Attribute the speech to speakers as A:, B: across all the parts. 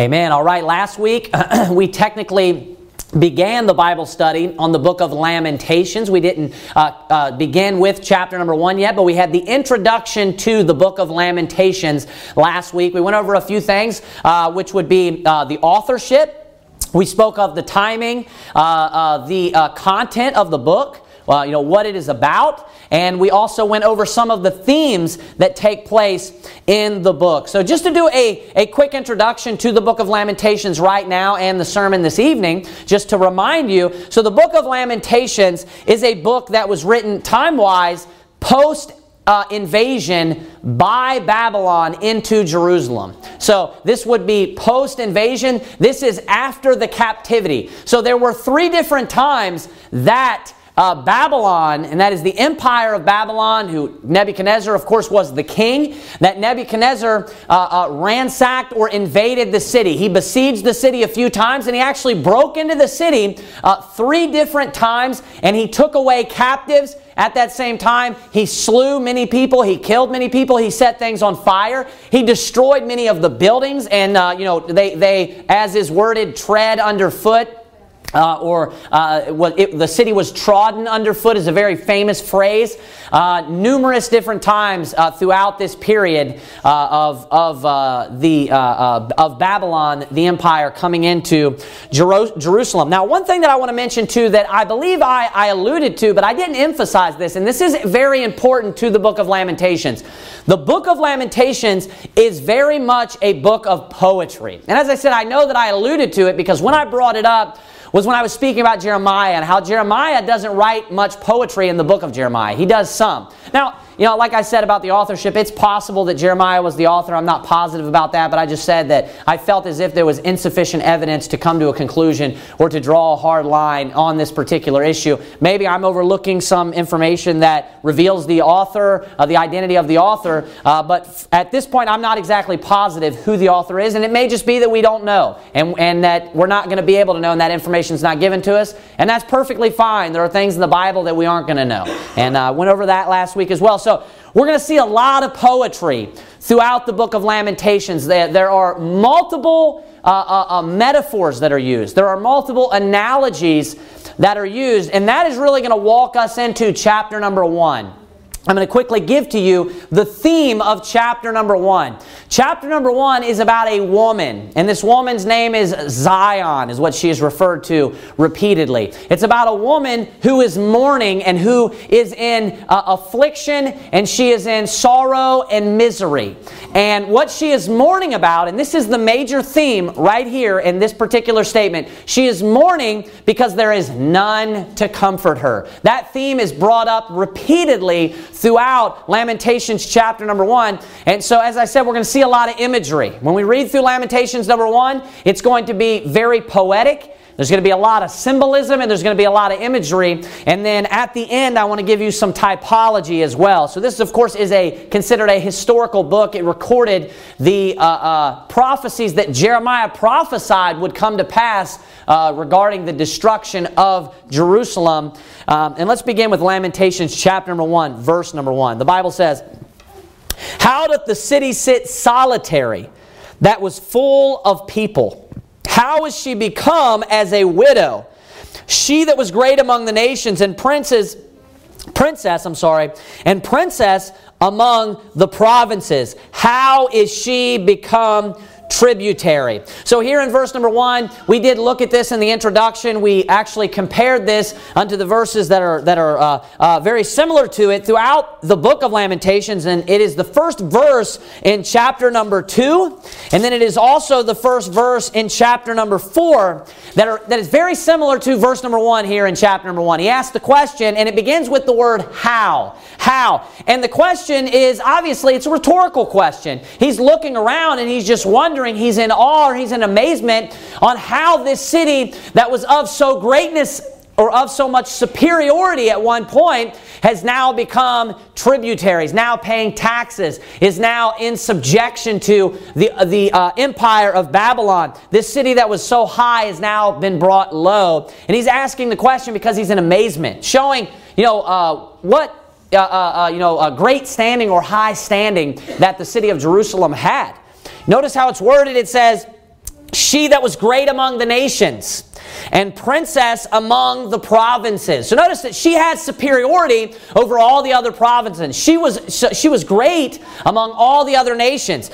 A: Amen. All right, last week we technically began the Bible study on the book of Lamentations. We didn't uh, uh, begin with chapter number one yet, but we had the introduction to the book of Lamentations last week. We went over a few things, uh, which would be uh, the authorship. We spoke of the timing, uh, uh, the content of the book uh, you know, what it is about, and we also went over some of the themes that take place in the book. So, just to do a, a quick introduction to the book of Lamentations right now and the sermon this evening, just to remind you. So, the book of Lamentations is a book that was written time wise post uh, invasion by Babylon into Jerusalem. So this would be post invasion. This is after the captivity. So there were three different times that uh, Babylon, and that is the empire of Babylon, who Nebuchadnezzar, of course, was the king, that Nebuchadnezzar uh, uh, ransacked or invaded the city. He besieged the city a few times, and he actually broke into the city uh, three different times, and he took away captives. At that same time, he slew many people. He killed many people. He set things on fire. He destroyed many of the buildings, and uh, you know they, they, as is worded, tread underfoot uh, or uh, it, the city was trodden underfoot is a very famous phrase. Uh, numerous different times uh, throughout this period uh, of, of, uh, the, of Babylon, the empire coming into Jer- Jerusalem. Now, one thing that I want to mention too that I believe I, I alluded to, but I didn't emphasize this, and this is very important to the book of Lamentations. The book of Lamentations is very much a book of poetry. And as I said, I know that I alluded to it because when I brought it up, was when I was speaking about Jeremiah and how Jeremiah doesn't write much poetry in the book of Jeremiah. He does some. Now, you know, like I said about the authorship, it's possible that Jeremiah was the author. I'm not positive about that, but I just said that I felt as if there was insufficient evidence to come to a conclusion or to draw a hard line on this particular issue. Maybe I'm overlooking some information that reveals the author, uh, the identity of the author, uh, but f- at this point, I'm not exactly positive who the author is, and it may just be that we don't know and, and that we're not going to be able to know, and that information is not given to us, and that's perfectly fine. There are things in the Bible that we aren't going to know, and I uh, went over that last week as well. So so we're going to see a lot of poetry throughout the book of Lamentations. There, are multiple uh, uh, uh, metaphors that are used, there are multiple analogies that are used, and that is really going to walk us into chapter number one. I'm going to quickly give to you the theme of chapter number one. Chapter number one is about a woman, and this woman's name is Zion, is what she is referred to repeatedly. It's about a woman who is mourning and who is in uh, affliction, and she is in sorrow and misery. And what she is mourning about, and this is the major theme right here in this particular statement, she is mourning because there is none to comfort her. That theme is brought up repeatedly throughout Lamentations chapter number one. And so, as I said, we're going to see a lot of imagery. When we read through Lamentations number one, it's going to be very poetic. There's going to be a lot of symbolism and there's going to be a lot of imagery. And then at the end, I want to give you some typology as well. So this, of course, is a considered a historical book. It recorded the uh, uh, prophecies that Jeremiah prophesied would come to pass uh, regarding the destruction of Jerusalem. Um, and let's begin with Lamentations chapter number one, verse number one. The Bible says, "How doth the city sit solitary, that was full of people?" How is she become as a widow? She that was great among the nations and princes, princess, I'm sorry, and princess among the provinces. How is she become tributary. So here in verse number one, we did look at this in the introduction. We actually compared this unto the verses that are that are uh, uh, very similar to it throughout the book of Lamentations, and it is the first verse in chapter number two, and then it is also the first verse in chapter number four that are that is very similar to verse number one here in chapter number one. He asks the question, and it begins with the word how. How? And the question is obviously it's a rhetorical question. He's looking around and he's just wondering wondering, he's in awe, he's in amazement on how this city that was of so greatness or of so much superiority at one point has now become tributaries, now paying taxes, is now in subjection to the, the uh, empire of Babylon. This city that was so high has now been brought low. And he's asking the question because he's in amazement, showing, you know, uh, what. Uh, uh, uh you know, a great standing or high standing that the city of Jerusalem had. Notice how it's worded. It says, she that was great among the nations and princess among the provinces. So notice that she had superiority over all the other provinces. She was, she was great among all the other nations.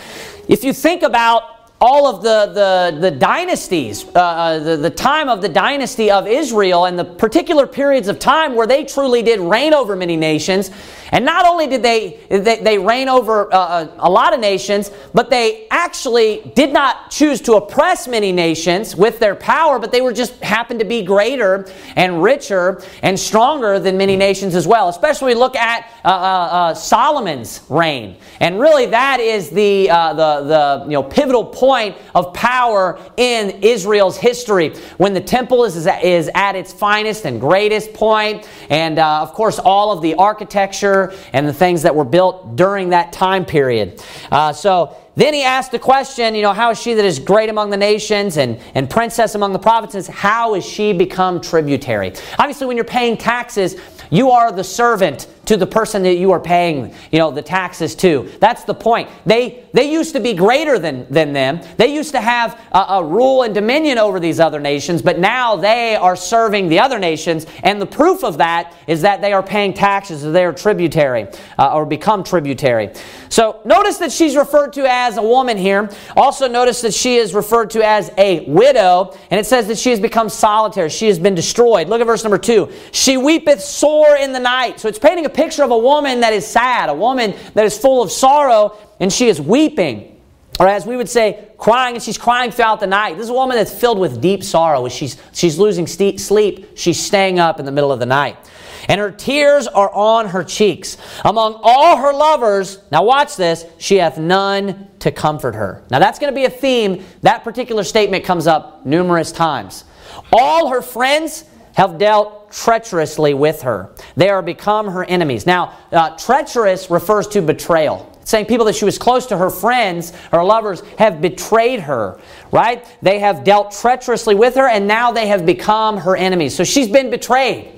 A: If you think about all of the, the, the dynasties, uh, uh, the, the time of the dynasty of Israel, and the particular periods of time where they truly did reign over many nations. And not only did they, they, they reign over uh, uh, a lot of nations, but they actually did not choose to oppress many nations with their power, but they were just happened to be greater and richer and stronger than many nations as well. Especially we look at uh, uh, Solomon's reign. And really that is the, the, the you know, pivotal point point of power in Israel's history when the temple is, is at its finest and greatest point, and uh, of course, all of the architecture and the things that were built during that time period. Uh, so, then he asked the question, you know, how is she that is great among the nations and, and princess among the provinces, how is she become tributary? Obviously, when you're paying taxes, you are the servant to the person that you are paying, you know, the taxes to. That's the point. They they used to be greater than, than them. They used to have a, a rule and dominion over these other nations, but now they are serving the other nations, and the proof of that is that they are paying taxes, or they are tributary, uh, or become tributary. So notice that she's referred to as a woman here. Also notice that she is referred to as a widow, and it says that she has become solitary. She has been destroyed. Look at verse number two. She weepeth sore in the night. So it's painting a picture of a woman that is sad, a woman that is full of sorrow, and she is weeping. Or as we would say, crying, and she's crying throughout the night. This is a woman that's filled with deep sorrow. She's, she's losing sleep. She's staying up in the middle of the night. And her tears are on her cheeks. Among all her lovers, now watch this, she hath none to comfort her. Now that's going to be a theme. That particular statement comes up numerous times. All her friends have dealt treacherously with her. They are become her enemies. Now, uh, treacherous refers to betrayal. Saying people that she was close to, her friends, her lovers, have betrayed her, right? They have dealt treacherously with her, and now they have become her enemies. So she's been betrayed.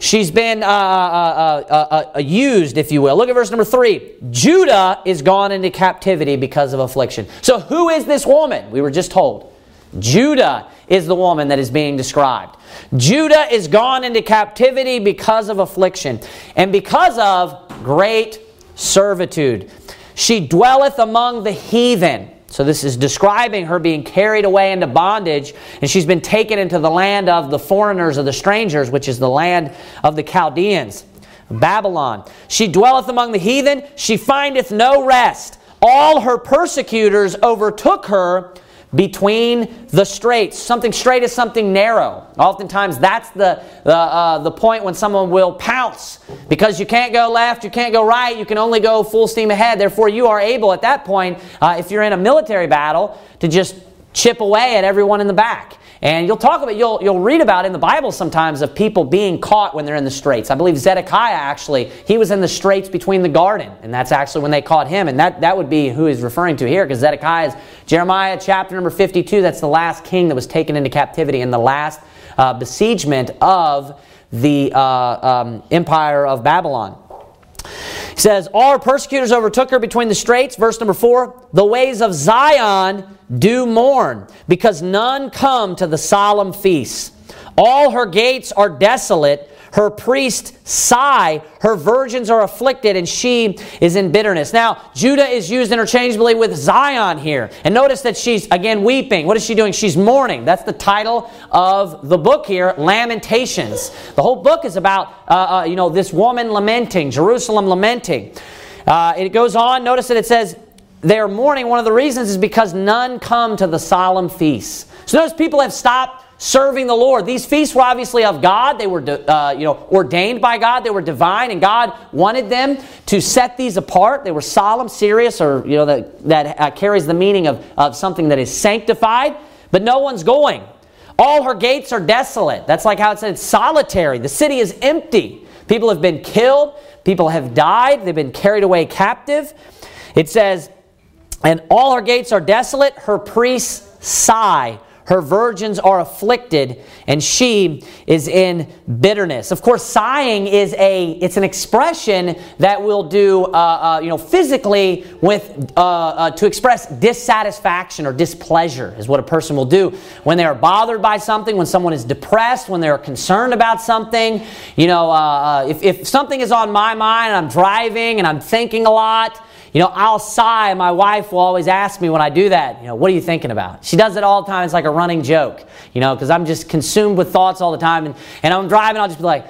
A: She's been uh, uh, uh, uh, used, if you will. Look at verse number three. Judah is gone into captivity because of affliction. So, who is this woman? We were just told. Judah is the woman that is being described. Judah is gone into captivity because of affliction and because of great servitude. She dwelleth among the heathen. So this is describing her being carried away into bondage, and she's been taken into the land of the foreigners or the strangers, which is the land of the Chaldeans, Babylon. She dwelleth among the heathen, she findeth no rest. All her persecutors overtook her between the straits. Something strait is something narrow. Oftentimes, that's the, the, uh, the point when someone will pounce because you can't go left, you can't go right, you can only go full steam ahead. Therefore, you are able at that point, uh, if you're in a military battle, to just chip away at everyone in the back. And you'll talk about, you'll, you'll read about in the Bible sometimes of people being caught when they're in the straits. I believe Zedekiah actually, he was in the straits between the garden, and that's actually when they caught him. And that, that would be who he's referring to here, because Zedekiah is Jeremiah chapter number 52. That's the last king that was taken into captivity in the last uh, besiegement of the uh, um, empire of Babylon. He says, All her persecutors overtook her between the straits. Verse number four, the ways of Zion do mourn, because none come to the solemn feasts. All her gates are desolate. Her priests sigh, her virgins are afflicted, and she is in bitterness. Now, Judah is used interchangeably with Zion here. And notice that she's, again, weeping. What is she doing? She's mourning. That's the title of the book here, Lamentations. The whole book is about, uh, uh, you know, this woman lamenting, Jerusalem lamenting. Uh, it goes on, notice that it says, they're mourning. One of the reasons is because none come to the solemn feasts. So notice people have stopped serving the Lord. These feasts were obviously of God. They were, uh, you know, ordained by God. They were divine, and God wanted them to set these apart. They were solemn, serious, or you know that that uh, carries the meaning of, of something that is sanctified. But no one's going. All her gates are desolate. That's like how it said, solitary. The city is empty. People have been killed. People have died. They've been carried away captive. It says, and all her gates are desolate. Her priests sigh her virgins are afflicted, and she is in bitterness. Of course, sighing is a it's an expression that will do uh, uh, you know physically with uh, uh, to express dissatisfaction or displeasure is what a person will do when they are bothered by something, when someone is depressed, when they're concerned about something. You know, uh, uh, if, if something is on my mind, and I'm driving and I'm thinking a lot you know, I'll sigh. My wife will always ask me when I do that, you know, what are you thinking about? She does it all the time. It's like a running joke, you know, because I'm just consumed with thoughts all the time. And, and I'm driving, I'll just be like,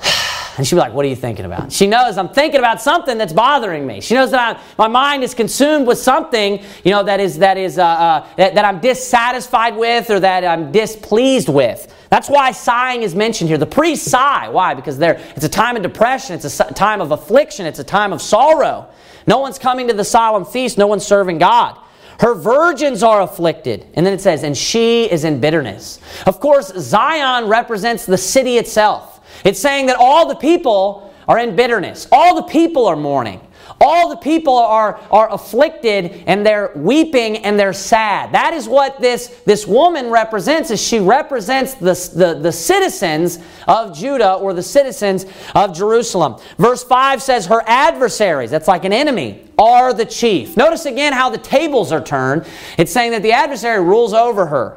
A: and she'll be like, What are you thinking about? She knows I'm thinking about something that's bothering me. She knows that I'm, my mind is consumed with something, you know, that is, that, is uh, uh, that, that I'm dissatisfied with or that I'm displeased with. That's why sighing is mentioned here. The priests sigh. Why? Because there it's a time of depression, it's a time of affliction, it's a time of sorrow. No one's coming to the solemn feast, no one's serving God. Her virgins are afflicted. And then it says, and she is in bitterness. Of course, Zion represents the city itself. It's saying that all the people are in bitterness, all the people are mourning. All the people are, are afflicted and they're weeping and they're sad. That is what this, this woman represents, is she represents the, the, the citizens of Judah or the citizens of Jerusalem. Verse 5 says, Her adversaries, that's like an enemy, are the chief. Notice again how the tables are turned. It's saying that the adversary rules over her.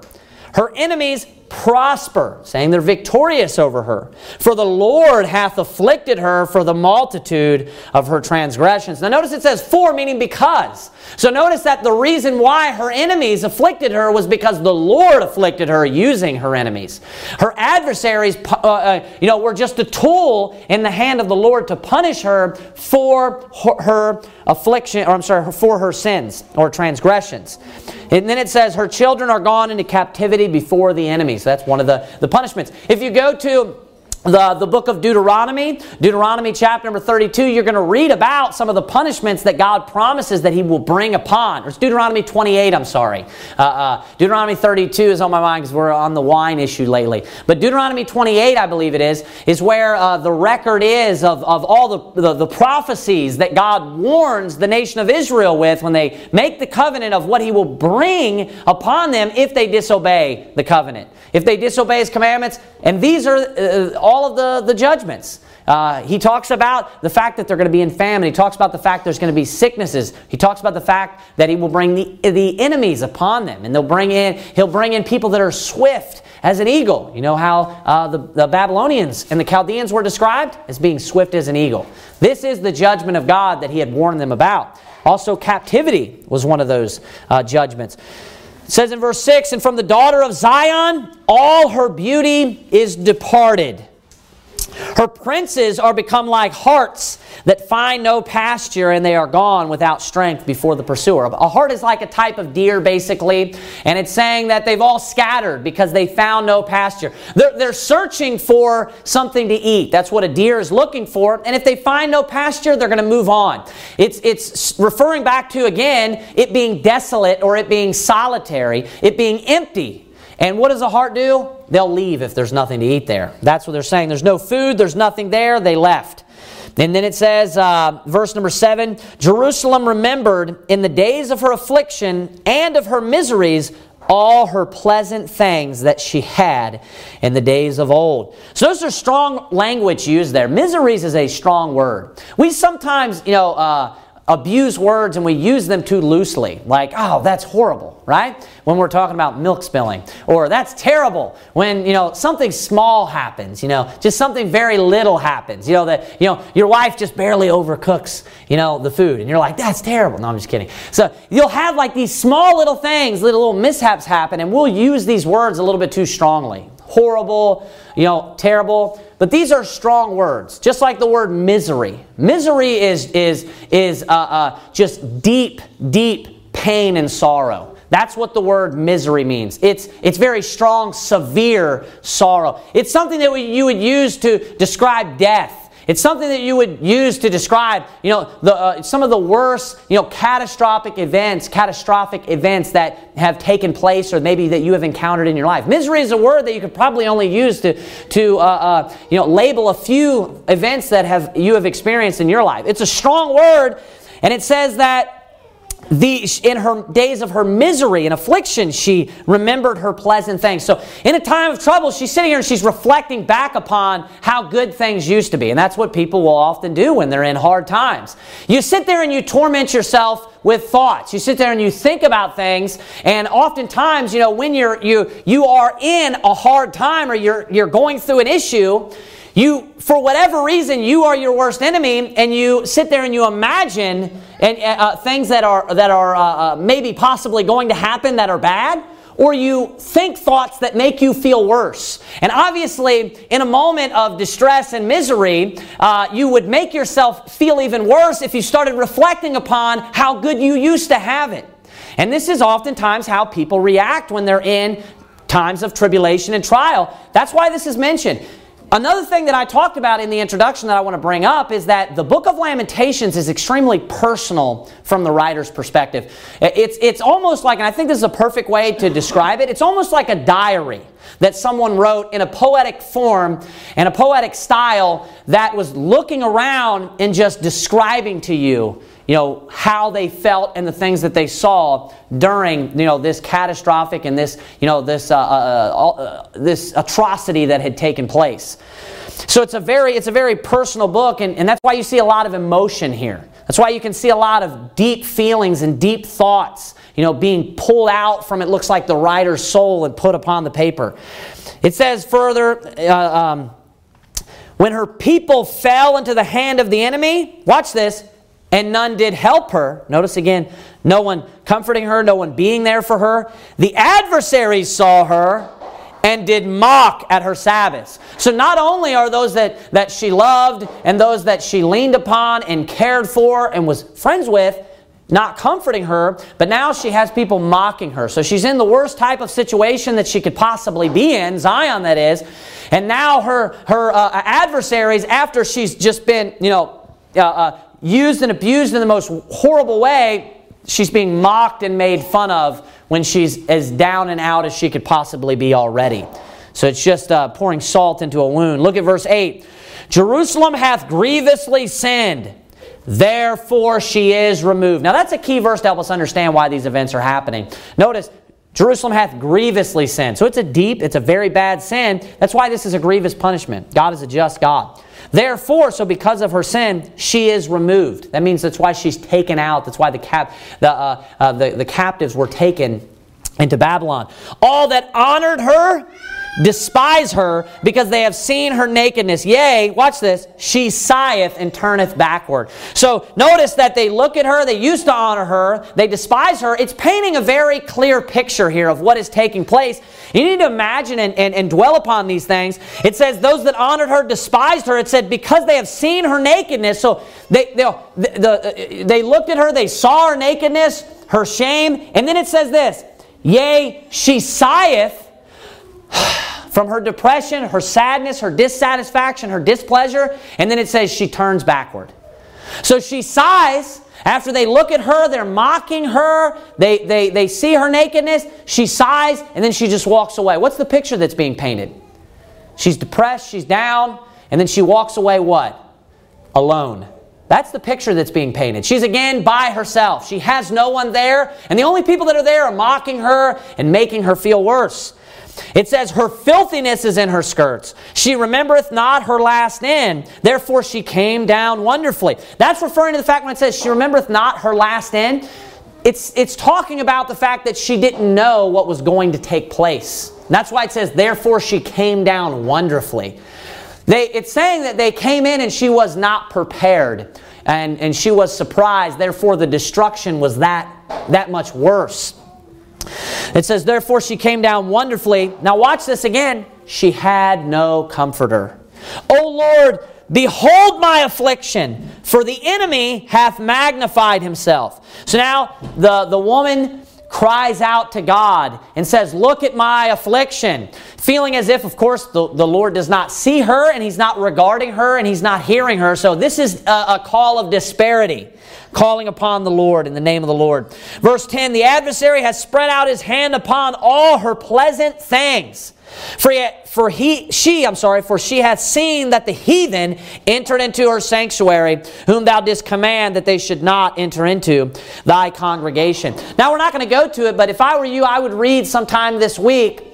A: Her enemies prosper, saying they're victorious over her. For the Lord hath afflicted her for the multitude of her transgressions. Now notice it says for, meaning because. So notice that the reason why her enemies afflicted her was because the Lord afflicted her using her enemies. Her adversaries, uh, uh, you know, were just a tool in the hand of the Lord to punish her for her affliction, or I'm sorry, for her sins or transgressions. And then it says, her children are gone into captivity before the enemies. That's one of the, the punishments. If you go to the, the book of Deuteronomy, Deuteronomy chapter number 32, you're going to read about some of the punishments that God promises that He will bring upon. Or it's Deuteronomy 28, I'm sorry. Uh, uh, Deuteronomy 32 is on my mind because we're on the wine issue lately. But Deuteronomy 28, I believe it is, is where uh, the record is of, of all the, the, the prophecies that God warns the nation of Israel with when they make the covenant of what He will bring upon them if they disobey the covenant. If they disobey His commandments, and these are uh, all of the, the judgments. Uh, he talks about the fact that they're going to be in famine. He talks about the fact there's going to be sicknesses. He talks about the fact that he will bring the, the enemies upon them, and they'll bring in he'll bring in people that are swift as an eagle. You know how uh, the, the Babylonians and the Chaldeans were described as being swift as an eagle. This is the judgment of God that he had warned them about. Also, captivity was one of those uh, judgments. It says in verse 6 And from the daughter of Zion, all her beauty is departed. Her princes are become like harts that find no pasture and they are gone without strength before the pursuer. A hart is like a type of deer, basically, and it's saying that they've all scattered because they found no pasture. They're, they're searching for something to eat. That's what a deer is looking for. And if they find no pasture, they're going to move on. It's, it's referring back to, again, it being desolate or it being solitary, it being empty. And what does a hart do? They'll leave if there's nothing to eat there. That's what they're saying. There's no food, there's nothing there, they left. And then it says, uh, verse number seven Jerusalem remembered in the days of her affliction and of her miseries all her pleasant things that she had in the days of old. So those are strong language used there. Miseries is a strong word. We sometimes, you know, uh, abuse words and we use them too loosely. Like, oh, that's horrible, right? When we're talking about milk spilling. Or that's terrible when, you know, something small happens, you know, just something very little happens. You know, that, you know, your wife just barely overcooks, you know, the food. And you're like, that's terrible. No, I'm just kidding. So you'll have like these small little things, little, little mishaps happen, and we'll use these words a little bit too strongly. Horrible, you know, terrible. But these are strong words, just like the word misery. Misery is, is, is uh, uh, just deep, deep pain and sorrow. That's what the word misery means. It's, it's very strong, severe sorrow. It's something that you would use to describe death it's something that you would use to describe, you know, the, uh, some of the worst, you know, catastrophic events, catastrophic events that have taken place or maybe that you have encountered in your life. Misery is a word that you could probably only use to, to uh, uh, you know, label a few events that have you have experienced in your life. It's a strong word, and it says that the, in her days of her misery and affliction, she remembered her pleasant things. So, in a time of trouble, she's sitting here and she's reflecting back upon how good things used to be. And that's what people will often do when they're in hard times. You sit there and you torment yourself with thoughts. You sit there and you think about things, and oftentimes, you know, when you're you you are in a hard time or you're you're going through an issue, you, for whatever reason, you are your worst enemy, and you sit there and you imagine and, uh, uh, things that are that are uh, uh, maybe possibly going to happen that are bad, or you think thoughts that make you feel worse. And obviously, in a moment of distress and misery, uh, you would make yourself feel even worse if you started reflecting upon how good you used to have it. And this is oftentimes how people react when they're in times of tribulation and trial. That's why this is mentioned. Another thing that I talked about in the introduction that I want to bring up is that the book of Lamentations is extremely personal from the writer's perspective. It's, it's almost like, and I think this is a perfect way to describe it, it's almost like a diary that someone wrote in a poetic form and a poetic style that was looking around and just describing to you you know how they felt and the things that they saw during you know this catastrophic and this you know this uh, uh, uh, this atrocity that had taken place. So it's a very it's a very personal book and, and that's why you see a lot of emotion here. That's why you can see a lot of deep feelings and deep thoughts you know being pulled out from it looks like the writer's soul and put upon the paper. It says further uh, um, when her people fell into the hand of the enemy watch this and none did help her. Notice again, no one comforting her, no one being there for her. The adversaries saw her and did mock at her Sabbaths. So not only are those that, that she loved and those that she leaned upon and cared for and was friends with, not comforting her, but now she has people mocking her. So she's in the worst type of situation that she could possibly be in, Zion that is. And now her, her uh, adversaries, after she's just been, you know, uh, uh, used and abused in the most horrible way, she's being mocked and made fun of when she's as down and out as she could possibly be already. So it's just uh, pouring salt into a wound. Look at verse 8. Jerusalem hath grievously sinned, therefore she is removed. Now that's a key verse to help us understand why these events are happening. Notice, Jerusalem hath grievously sinned. So it's a deep, it's a very bad sin. That's why this is a grievous punishment. God is a just God. Therefore, so because of her sin, she is removed. That means that's why she's taken out. That's why the, cap, the, uh, uh, the, the captives were taken into Babylon. All that honored her despise her because they have seen her nakedness. Yea, watch this, she sigheth and turneth backward. So notice that they look at her, they used to honor her, they despise her. It's painting a very clear picture here of what is taking place. You need to imagine and, and, and dwell upon these things. It says, Those that honored her despised her. It said, Because they have seen her nakedness. So they, they, the, uh, they looked at her, they saw her nakedness, her shame, and then it says this, Yea, she sigheth from her depression, her sadness, her dissatisfaction, her displeasure, and then it says she turns backward. So she sighs. After they look at her, they're mocking her, they, they, they see her nakedness, she sighs, and then she just walks away. What's the picture that's being painted? She's depressed, she's down, and then she walks away what? Alone. That's the picture that's being painted. She's again by herself. She has no one there, and the only people that are there are mocking her and making her feel worse. It says, Her filthiness is in her skirts. She remembereth not her last end. Therefore she came down wonderfully. That's referring to the fact when it says she remembereth not her last end. It's, it's talking about the fact that she didn't know what was going to take place. That's why it says, Therefore she came down wonderfully. They, it's saying that they came in and she was not prepared and, and she was surprised. Therefore, the destruction was that, that much worse. It says, Therefore she came down wonderfully. Now watch this again. She had no comforter. O Lord, behold my affliction, for the enemy hath magnified himself. So now the, the woman cries out to God and says, Look at my affliction. Feeling as if, of course, the, the Lord does not see her and He's not regarding her and He's not hearing her. So this is a, a call of disparity. Calling upon the Lord in the name of the Lord. Verse 10 The adversary has spread out his hand upon all her pleasant things. For, he, for he, she, I'm sorry, for she hath seen that the heathen entered into her sanctuary, whom thou didst command that they should not enter into thy congregation. Now, we're not going to go to it, but if I were you, I would read sometime this week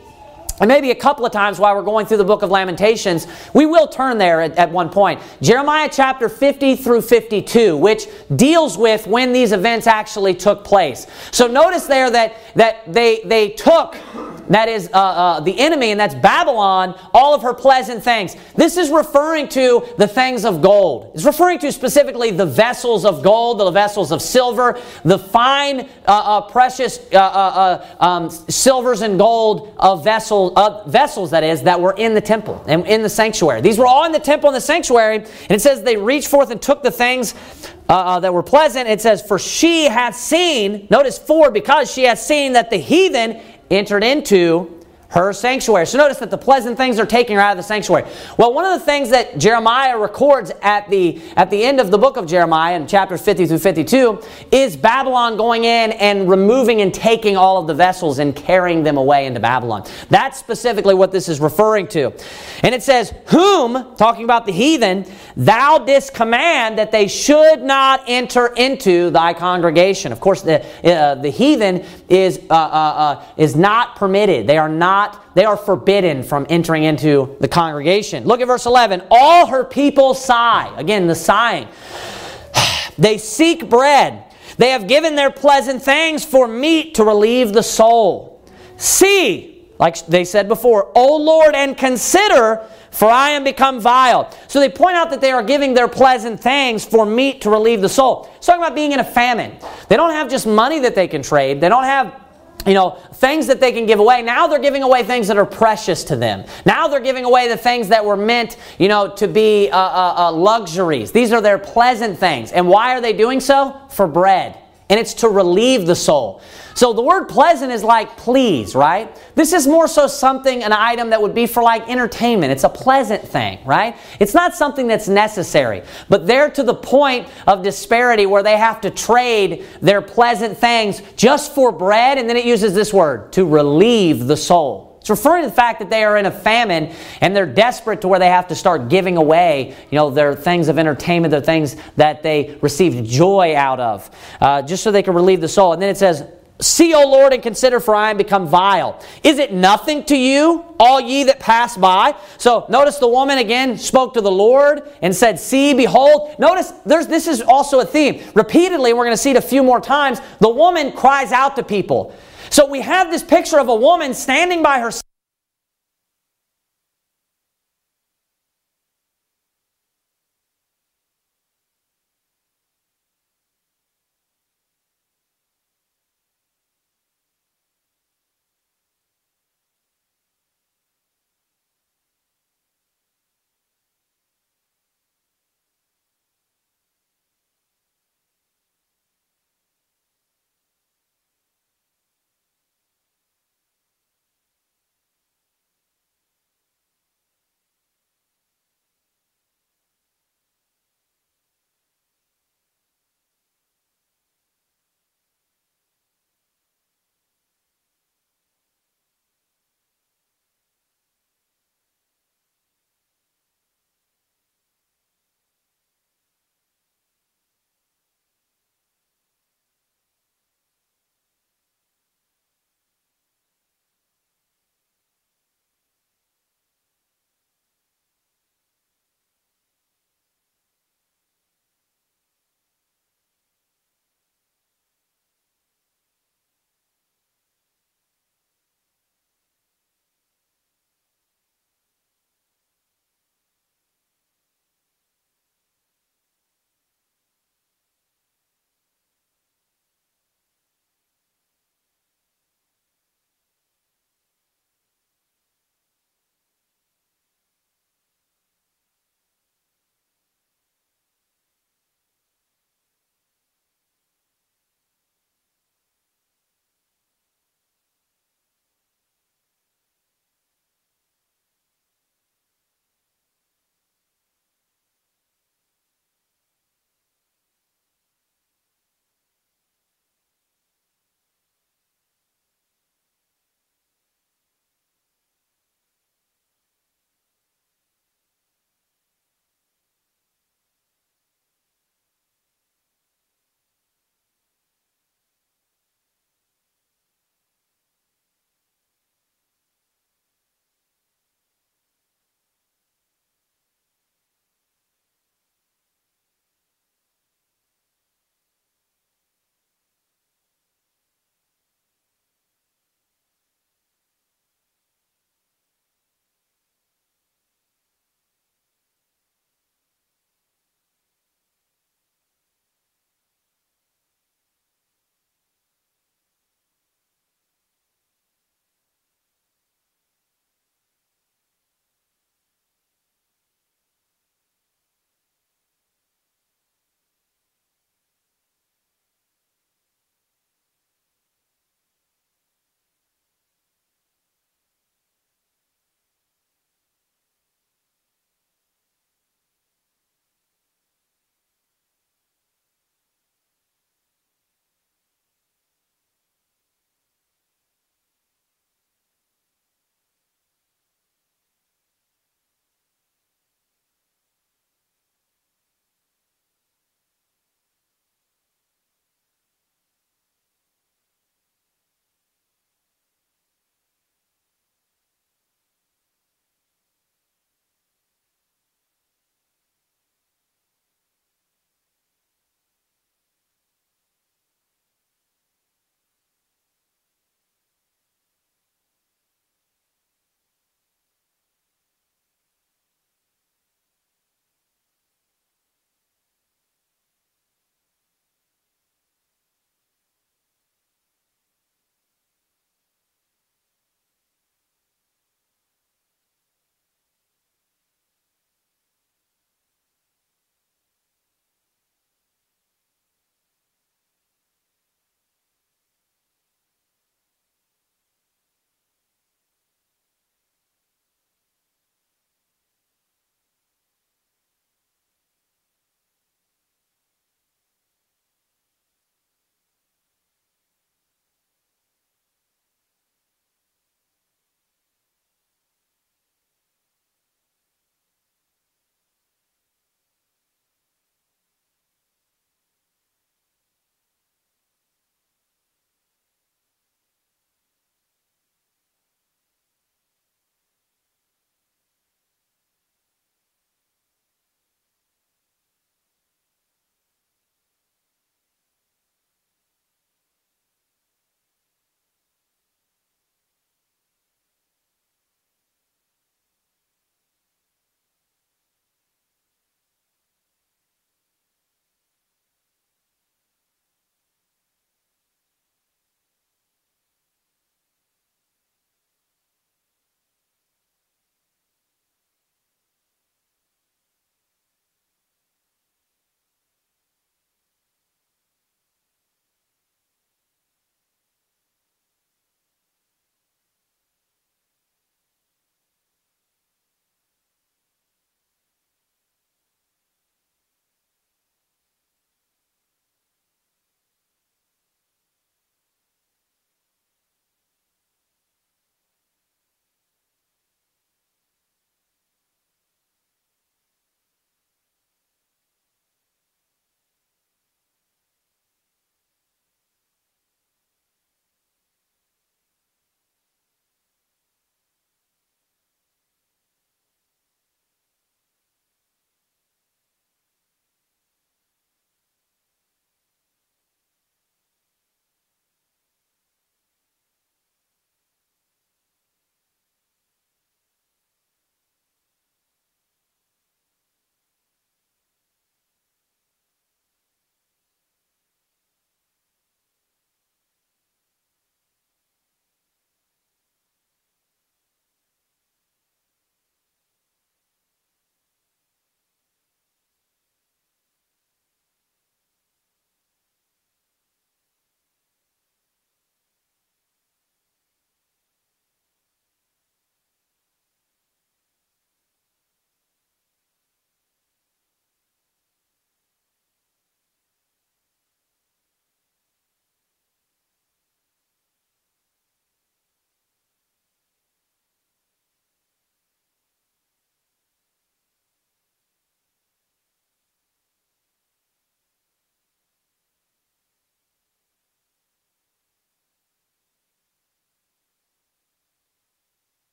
A: and maybe a couple of times while we're going through the book of Lamentations, we will turn there at, at, one point. Jeremiah chapter 50 through 52, which deals with when these events actually took place. So notice there that, that they, they took that is uh, uh, the enemy, and that's Babylon, all of her pleasant things. This is referring to the things of gold. It's referring to specifically the vessels of gold, the vessels of silver, the fine, uh, uh precious uh, uh, um, silvers and gold of vessel, vessels, that is, that were in the temple and in the sanctuary. These were all in the temple and the sanctuary, and it says they reached forth and took the things uh, uh, that were pleasant. It says, For she hath seen, notice for, because she hath seen that the heathen entered into her sanctuary. So notice that the pleasant things are taking her out of the sanctuary. Well, one of the things that Jeremiah records at the at the end of the book of Jeremiah in chapters 50 through 52 is Babylon going in and removing and taking all of the vessels and carrying them away into Babylon. That's specifically what this is referring to. And it says, "Whom, talking about the heathen, thou didst command that they should not enter into thy congregation." Of course, the uh, the heathen is uh, uh, uh is not permitted. They are not not, they are forbidden from entering into the congregation. Look at verse 11. All her people sigh. Again, the sighing. They seek bread. They have given their pleasant things for meat to relieve the soul. See, like they said before, O Lord, and consider, for I am become vile. So they point out that they are giving their pleasant things for meat to relieve the soul. It's talking about being in a famine. They don't have just money that they can trade. They don't have you know, things that they can give away. Now they're giving away things that are precious to them. Now they're giving away the things that were meant, you know, to be uh, uh, uh, luxuries. These are their pleasant things. And why are they doing so? For bread. And it's to relieve the soul. So the word pleasant is like please, right? This is more so something, an item that would be for like entertainment. It's a pleasant thing, right? It's not something that's necessary. But they're to the point of disparity where they have to trade their pleasant things just for bread, and then it uses this word, to relieve the soul. It's referring to the fact that they are in a famine and they're desperate to where they have to start giving away, you know, their things of entertainment, their things that they received joy out of, uh, just so they can relieve the soul. And then it says, See, O Lord, and consider, for I am become vile. Is it nothing to you, all ye that pass by? So notice the woman again spoke to the Lord and said, See, behold. Notice there's, this is also a theme. Repeatedly, we're going to see it a few more times. The woman cries out to people. So we have this picture of a woman standing by herself